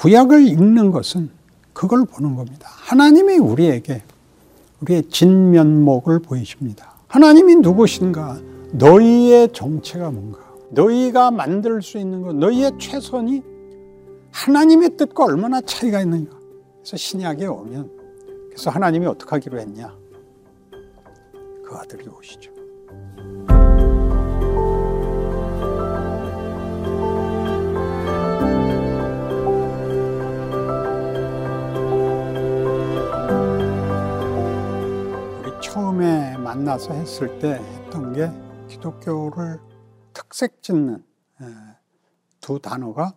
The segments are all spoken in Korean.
구약을 읽는 것은 그걸 보는 겁니다. 하나님이 우리에게 우리의 진면목을 보이십니다. 하나님이 누구신가? 너희의 정체가 뭔가? 너희가 만들 수 있는 것, 너희의 최선이 하나님의 뜻과 얼마나 차이가 있는가? 그래서 신약에 오면 그래서 하나님이 어떻게 하기로 했냐? 그 아들이 오시죠. 처음에 만나서 했을 때 했던 게 기독교를 특색 짓는 두 단어가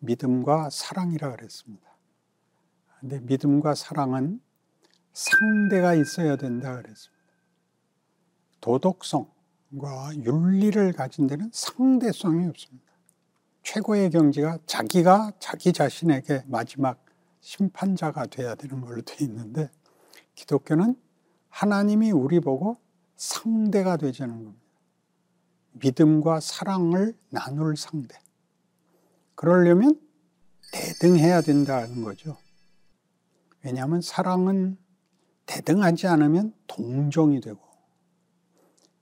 믿음과 사랑이라 그랬습니다. 근데 믿음과 사랑은 상대가 있어야 된다 그랬습니다. 도덕성과 윤리를 가진 데는 상대성이 없습니다. 최고의 경지가 자기가 자기 자신에게 마지막 심판자가 돼야 되는 걸로 되어 있는데 기독교는 하나님이 우리 보고 상대가 되자는 겁니다. 믿음과 사랑을 나눌 상대. 그러려면 대등해야 된다는 거죠. 왜냐하면 사랑은 대등하지 않으면 동정이 되고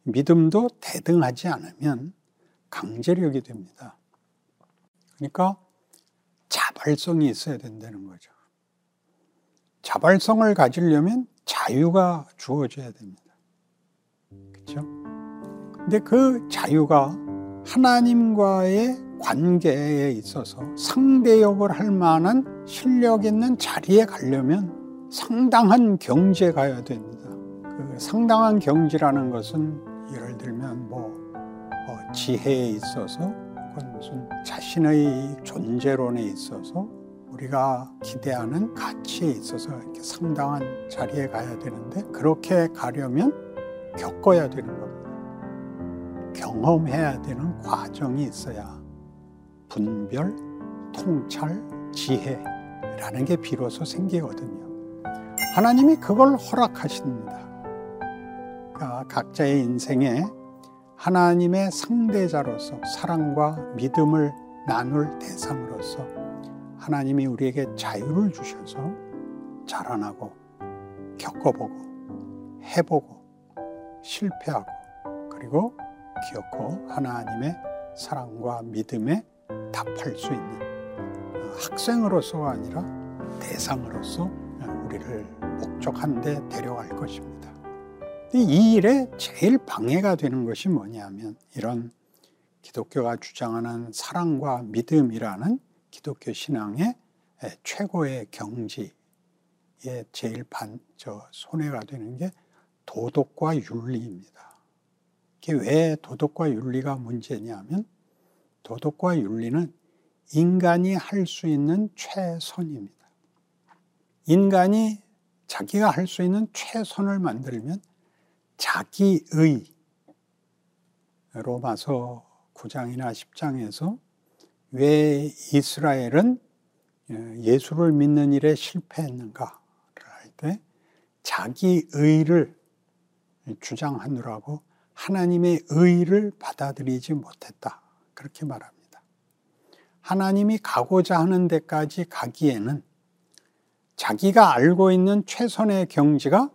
믿음도 대등하지 않으면 강제력이 됩니다. 그러니까 자발성이 있어야 된다는 거죠. 자발성을 가지려면 자유가 주어져야 됩니다. 그렇죠? 근데 그 자유가 하나님과의 관계에 있어서 상대역을 할 만한 실력 있는 자리에 가려면 상당한 경지에 가야 됩니다. 그 상당한 경지라는 것은 예를 들면 뭐, 뭐 지혜에 있어서 무슨 자신의 존재론에 있어서 우리가 기대하는 가치에 있어서 상당한 자리에 가야 되는데 그렇게 가려면 겪어야 되는 겁니다. 경험해야 되는 과정이 있어야 분별, 통찰, 지혜라는 게 비로소 생기거든요. 하나님이 그걸 허락하십니다. 그러니까 각자의 인생에 하나님의 상대자로서 사랑과 믿음을 나눌 대상으로서 하나님이 우리에게 자유를 주셔서 자라나고 겪어보고 해보고 실패하고 그리고 기억고 하나님의 사랑과 믿음에 답할 수 있는 어, 학생으로서가 아니라 대상으로서 우리를 목적한 데 데려갈 것입니다. 이 일에 제일 방해가 되는 것이 뭐냐면 이런 기독교가 주장하는 사랑과 믿음이라는 기독교 신앙의 최고의 경지에 제일 반, 저, 손해가 되는 게 도덕과 윤리입니다. 이게 왜 도덕과 윤리가 문제냐면 도덕과 윤리는 인간이 할 수 있는 최선입니다. 인간이 자기가 할 수 있는 최선을 만들면 자기의 로마서 9장이나 10장에서 왜 이스라엘은 예수를 믿는 일에 실패했는가를 할 때 자기 의를 주장하느라고 하나님의 의를 받아들이지 못했다. 그렇게 말합니다. 하나님이 가고자 하는 데까지 가기에는 자기가 알고 있는 최선의 경지가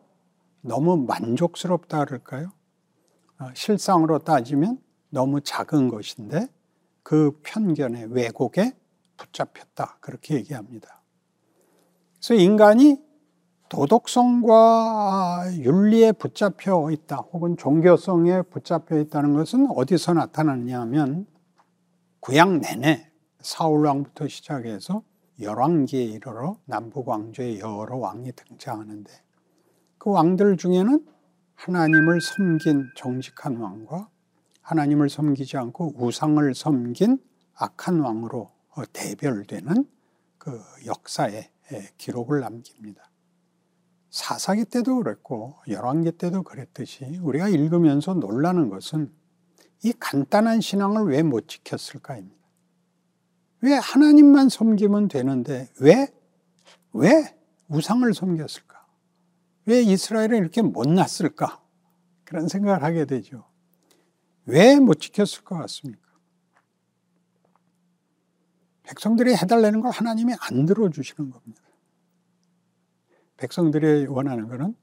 너무 만족스럽다 그럴까요? 어, 실상으로 따지면 너무 작은 것인데 그 편견에 왜곡에 붙잡혔다. 그렇게 얘기합니다. 그래서 인간이 도덕성과 윤리에 붙잡혀 있다, 혹은 종교성에 붙잡혀 있다는 것은 어디서 나타났냐면 구약 내내 사울왕부터 시작해서 열왕기에 이르러 남북왕조의 여러 왕이 등장하는데 그 왕들 중에는 하나님을 섬긴 정직한 왕과 하나님을 섬기지 않고 우상을 섬긴 악한 왕으로 대별되는 그 역사의 기록을 남깁니다. 사사기 때도 그랬고 열왕기 때도 그랬듯이 우리가 읽으면서 놀라는 것은 이 간단한 신앙을 왜 못 지켰을까입니다. 왜 하나님만 섬기면 되는데 왜, 왜 우상을 섬겼을까? 왜 이스라엘은 이렇게 못났을까? 그런 생각을 하게 되죠. 왜 못 지켰을 것 같습니까? 백성들이 해달라는 걸 하나님이 안 들어주시는 겁니다. 백성들이 원하는 것은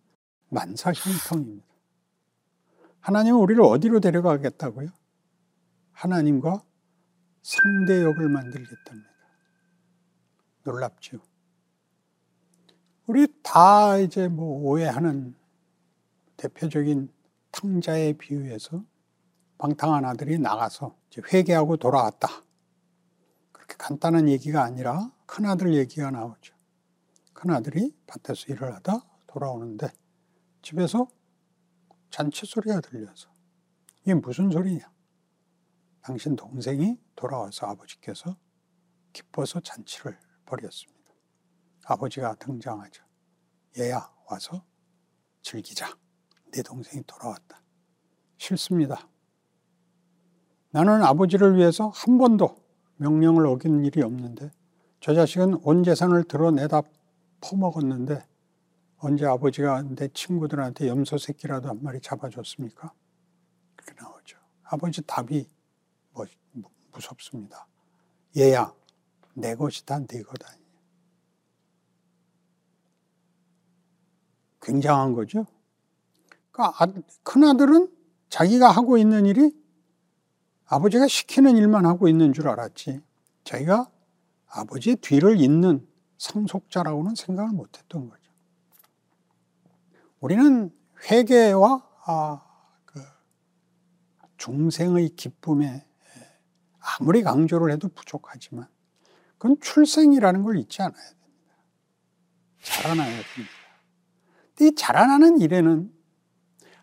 만사 형통입니다. 하나님은 우리를 어디로 데려가겠다고요? 하나님과 상대역을 만들겠답니다. 놀랍죠? 우리 다 이제 뭐 오해하는 대표적인 탕자의 비유에서 방탕한 아들이 나가서 회개하고 돌아왔다. 그렇게 간단한 얘기가 아니라 큰아들 얘기가 나오죠. 큰아들이 밭에서 일을 하다 돌아오는데 집에서 잔치 소리가 들려서 이게 무슨 소리냐? 당신 동생이 돌아와서 아버지께서 기뻐서 잔치를 벌였습니다. 아버지가 등장하죠. 얘야 와서 즐기자. 내 동생이 돌아왔다. 싫습니다. 나는 아버지를 위해서 한 번도 명령을 어긴 일이 없는데 저 자식은 온 재산을 드러내다 퍼먹었는데 언제 아버지가 내 친구들한테 염소 새끼라도 한 마리 잡아줬습니까? 그렇게 나오죠. 아버지 답이 뭐, 무섭습니다. 얘야, 내 것이 다네 것 아니야. 굉장한 거죠. 그러니까 큰아들은 자기가 하고 있는 일이 아버지가 시키는 일만 하고 있는 줄 알았지. 자기가 아버지의 뒤를 잇는 상속자라고는 생각을 못했던 거죠. 우리는 회개와 아, 그 중생의 기쁨에 아무리 강조를 해도 부족하지만 그건 출생이라는 걸 잊지 않아야 됩니다. 자라나야 됩니다. 이 자라나는 일에는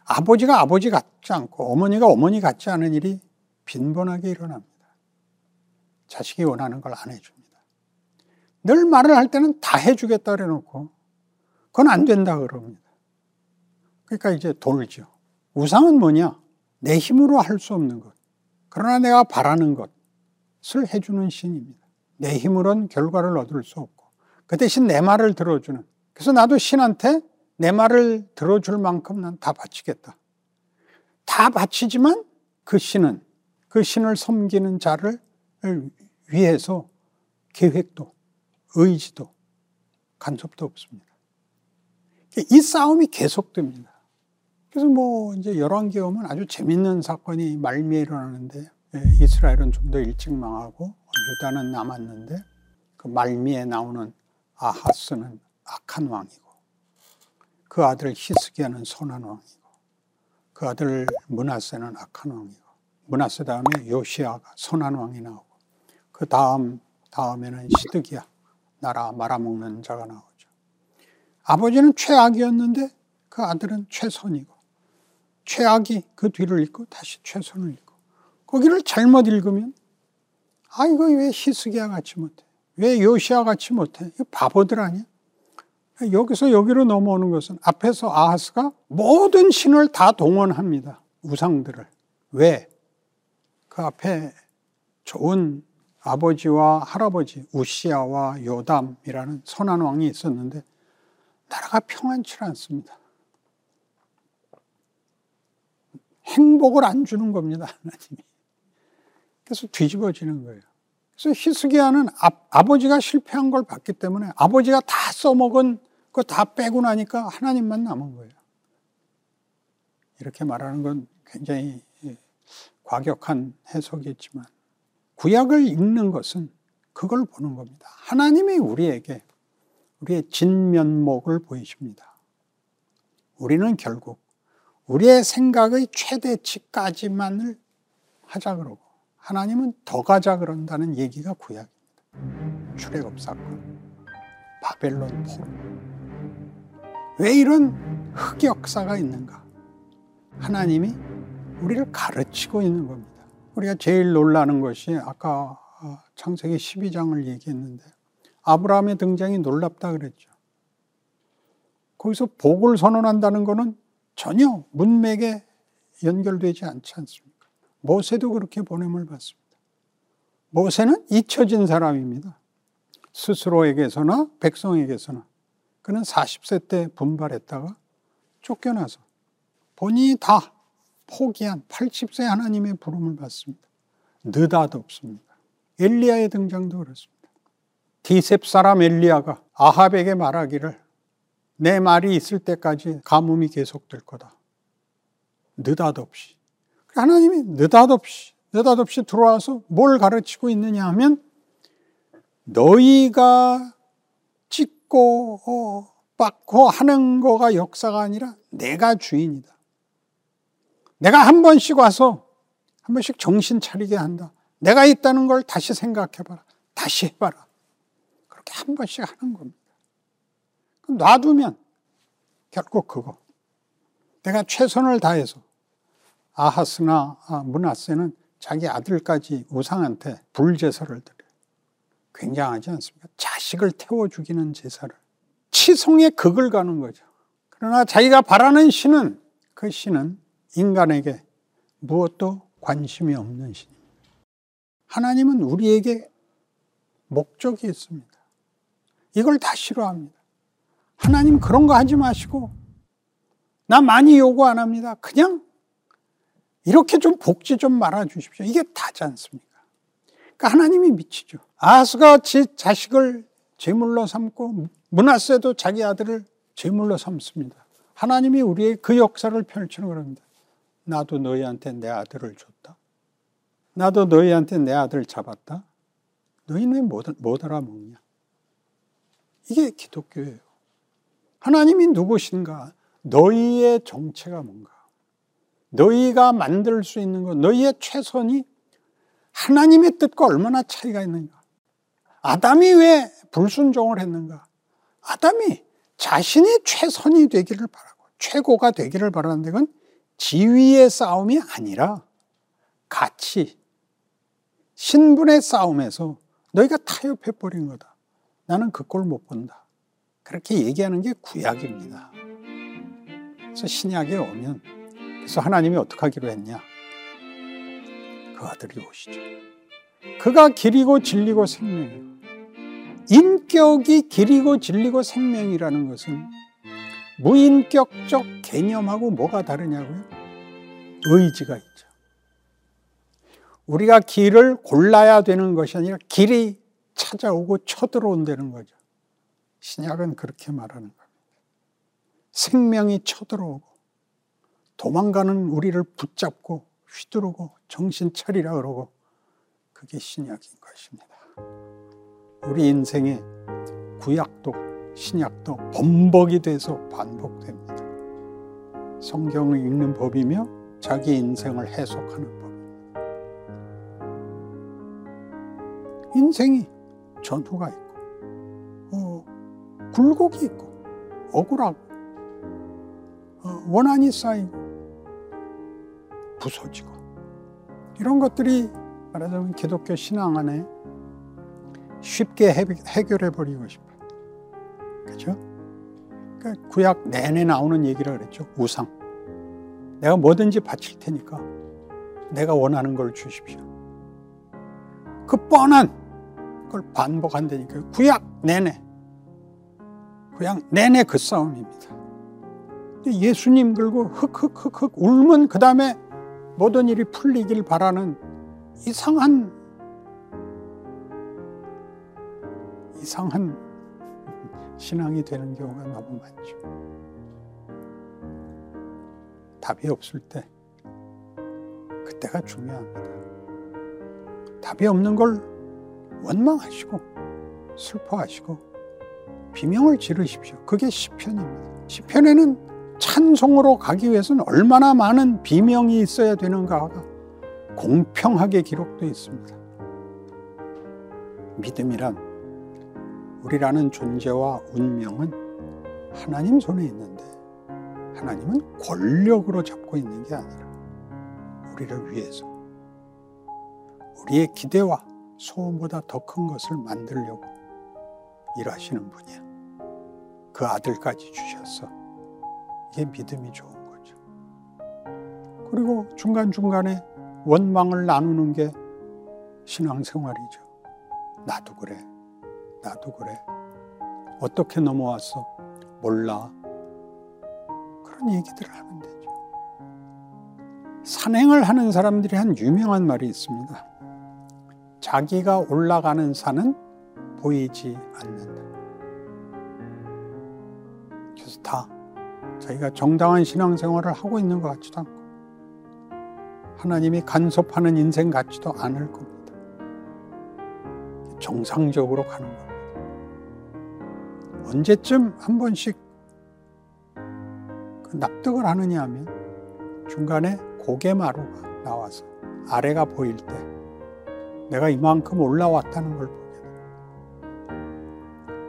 아버지가 아버지 같지 않고 어머니가 어머니 같지 않은 일이 빈번하게 일어납니다. 자식이 원하는 걸 안 해줍니다. 늘 말을 할 때는 다 해주겠다 그래 놓고 그건 안 된다 그럽니다. 그러니까 이제 돌죠. 우상은 뭐냐? 내 힘으로 할 수 없는 것. 그러나 내가 바라는 것을 해주는 신입니다. 내 힘으로는 결과를 얻을 수 없고 그 대신 내 말을 들어주는 그래서 나도 신한테 내 말을 들어줄 만큼 난 다 바치겠다. 다 바치지만 그 신은 그 신을 섬기는 자를 위해서 계획도 의지도 간섭도 없습니다. 이 싸움이 계속됩니다. 그래서 뭐 이제 열왕기 오면 아주 재밌는 사건이 말미에 일어나는데 예, 이스라엘은 좀 더 일찍 망하고 유다는 남았는데 그 말미에 나오는 아하스는 악한 왕이고 그 아들 히스기야는 선한 왕이고 그 아들 문하세는 악한 왕이고 문하세 다음에 요시아가 선한 왕이 나오고 그 다음 다음에는 시드기야 나라 말아먹는 자가 나오죠. 아버지는 최악이었는데 그 아들은 최선이고 최악이 그 뒤를 잇고 다시 최선을 잇고 거기를 잘못 읽으면 아 이거 왜 히스기야 같이 못해? 왜 요시아 같이 못해? 이거 바보들 아니야? 여기서 여기로 넘어오는 것은 앞에서 아하스가 모든 신을 다 동원합니다. 우상들을. 왜? 그 앞에 좋은 아버지와 할아버지 우시아와 요담이라는 선한 왕이 있었는데 나라가 평안치 않습니다. 행복을 안 주는 겁니다, 하나님이. 그래서 뒤집어지는 거예요. 그래서 히스기야는 아, 버지가 실패한 걸 봤기 때문에 아버지가 다 써먹은 그거 다 빼고 나니까 하나님만 남은 거예요. 이렇게 말하는 건 굉장히 과격한 해석이지만 구약을 읽는 것은 그걸 보는 겁니다. 하나님이 우리에게 우리의 진면목을 보이십니다. 우리는 결국 우리의 생각의 최대치까지만을 하자 그러고 하나님은 더 가자 그런다는 얘기가 구약입니다. 출애굽 사건, 바벨론 포로. 왜 이런 흑역사가 있는가? 하나님이 우리를 가르치고 있는 겁니다. 우리가 제일 놀라는 것이 아까 창세기 12장을 얘기했는데 아브라함의 등장이 놀랍다 그랬죠. 거기서 복을 선언한다는 것은 전혀 문맥에 연결되지 않지 않습니까? 모세도 그렇게 보냄을 받습니다. 모세는 잊혀진 사람입니다. 스스로에게서나 백성에게서나 그는 40세 때 분발했다가 쫓겨나서 본인이 다 포기한 80세 하나님의 부름을 받습니다. 느닷없습니다. 엘리야의 등장도 그렇습니다. 디셉 사람 엘리야가 아합에게 말하기를 내 말이 있을 때까지 가뭄이 계속될 거다. 느닷없이. 하나님이 느닷없이, 느닷없이 들어와서 뭘 가르치고 있느냐 하면 너희가 찍고 어, 빡고 하는 거가 역사가 아니라 내가 주인이다. 내가 한 번씩 와서 한 번씩 정신 차리게 한다. 내가 있다는 걸 다시 생각해봐라. 다시 해봐라. 그렇게 한 번씩 하는 겁니다. 놔두면 결국 그거. 내가 최선을 다해서 아하스나 아, 문하세는 자기 아들까지 우상한테 불제사를 드려요. 굉장하지 않습니까? 자식을 태워 죽이는 제사를. 치송의 극을 가는 거죠. 그러나 자기가 바라는 신은 그 신은 인간에게 무엇도 관심이 없는 신입니다. 하나님은 우리에게 목적이 있습니다. 이걸 다 싫어합니다. 하나님 그런 거 하지 마시고 나 많이 요구 안 합니다. 그냥 이렇게 좀 복지 좀 말아 주십시오. 이게 다지 않습니까? 그러니까 하나님이 미치죠. 아스가 지 자식을 제물로 삼고 문하세도 자기 아들을 제물로 삼습니다. 하나님이 우리의 그 역사를 펼치는 겁니다. 나도 너희한테 내 아들을 줬다. 나도 너희한테 내 아들 잡았다. 너희는 왜 못 못 알아먹냐? 이게 기독교예요. 하나님이 누구신가? 너희의 정체가 뭔가? 너희가 만들 수 있는 것, 너희의 최선이 하나님의 뜻과 얼마나 차이가 있는가? 아담이 왜 불순종을 했는가? 아담이 자신이 최선이 되기를 바라고 최고가 되기를 바라는데 그건 지위의 싸움이 아니라 가치, 신분의 싸움에서 너희가 타협해버린 거다. 나는 그 꼴 못 본다. 그렇게 얘기하는 게 구약입니다. 그래서 신약에 오면 그래서 하나님이 어떻게 하기로 했냐? 그 아들이 오시죠. 그가 길이고 진리고 생명이에요. 인격이 길이고 진리고 생명이라는 것은 무인격적 개념하고 뭐가 다르냐고요? 의지가 있죠. 우리가 길을 골라야 되는 것이 아니라 길이 찾아오고 쳐들어온다는 거죠. 신약은 그렇게 말하는 겁니다. 생명이 쳐들어오고 도망가는 우리를 붙잡고 휘두르고 정신 차리라 그러고 그게 신약인 것입니다. 우리 인생에 구약도 신약도 범벅이 돼서 반복됩니다. 성경을 읽는 법이며 자기 인생을 해석하는 법입니다. 인생이 전투가 있고, 어, 굴곡이 있고, 억울하고, 어, 원한이 쌓이고, 부서지고, 이런 것들이 말하자면 기독교 신앙 안에 쉽게 해결해 버리고 싶어요. 그죠? 그러니까 구약 내내 나오는 얘기를 그랬죠. 우상. 내가 뭐든지 바칠 테니까 내가 원하는 걸 주십시오. 그 뻔한 걸 반복한다니까요. 구약 내내. 구약 내내 그 싸움입니다. 예수님 들고 흑흑흑흑 울면 그 다음에 모든 일이 풀리길 바라는 이상한 이상한 신앙이 되는 경우가 너무 많죠. 답이 없을 때, 그때가 중요합니다. 답이 없는 걸 원망하시고, 슬퍼하시고, 비명을 지르십시오. 그게 시편입니다. 시편에는 찬송으로 가기 위해서는 얼마나 많은 비명이 있어야 되는가가 공평하게 기록되어 있습니다. 믿음이란 우리라는 존재와 운명은 하나님 손에 있는데 하나님은 권력으로 잡고 있는 게 아니라 우리를 위해서 우리의 기대와 소원보다 더 큰 것을 만들려고 일하시는 분이야. 그 아들까지 주셨어. 이게 믿음이 좋은 거죠. 그리고 중간중간에 원망을 나누는 게 신앙생활이죠. 나도 그래. 나도 그래. 어떻게 넘어왔어? 몰라. 그런 얘기들을 하면 되죠. 산행을 하는 사람들이 한 유명한 말이 있습니다. 자, 자기가 올라가는 산은 보이지 않는다. 그래서 다 자기가 정당한 신앙생활을 하고 있는 것 같지도 않고 하나님이 간섭하는 인생 같지도 않을 겁니다. 정상적으로 가는 겁니다. 언제쯤 한 번씩 그 납득을 하느냐 하면 중간에 고개마루가 나와서 아래가 보일 때 내가 이만큼 올라왔다는 걸 보게 됩니다.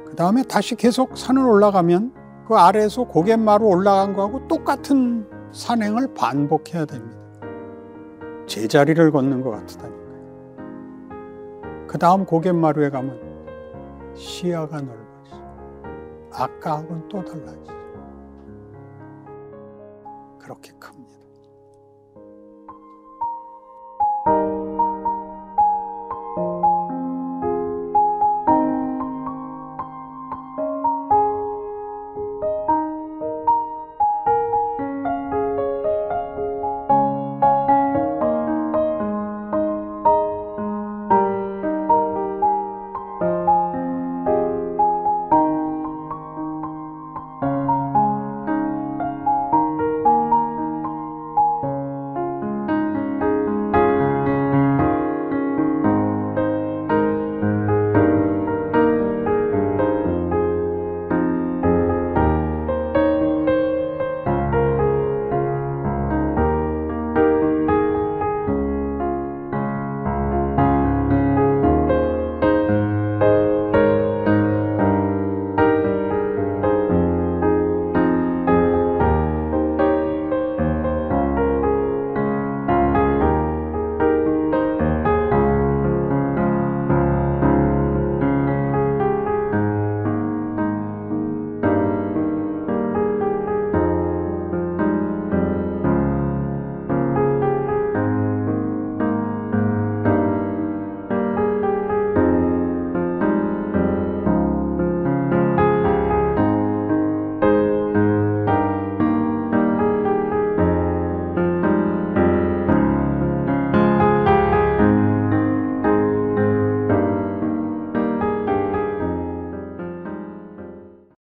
그 다음에 다시 계속 산을 올라가면 그 아래에서 고갯마루 올라간 거하고 똑같은 산행을 반복해야 됩니다. 제자리를 걷는 것 같다니까요. 그 다음 고갯마루에 가면 시야가 넓어지 아까하고는 또 달라지죠. 그렇게 큽니다.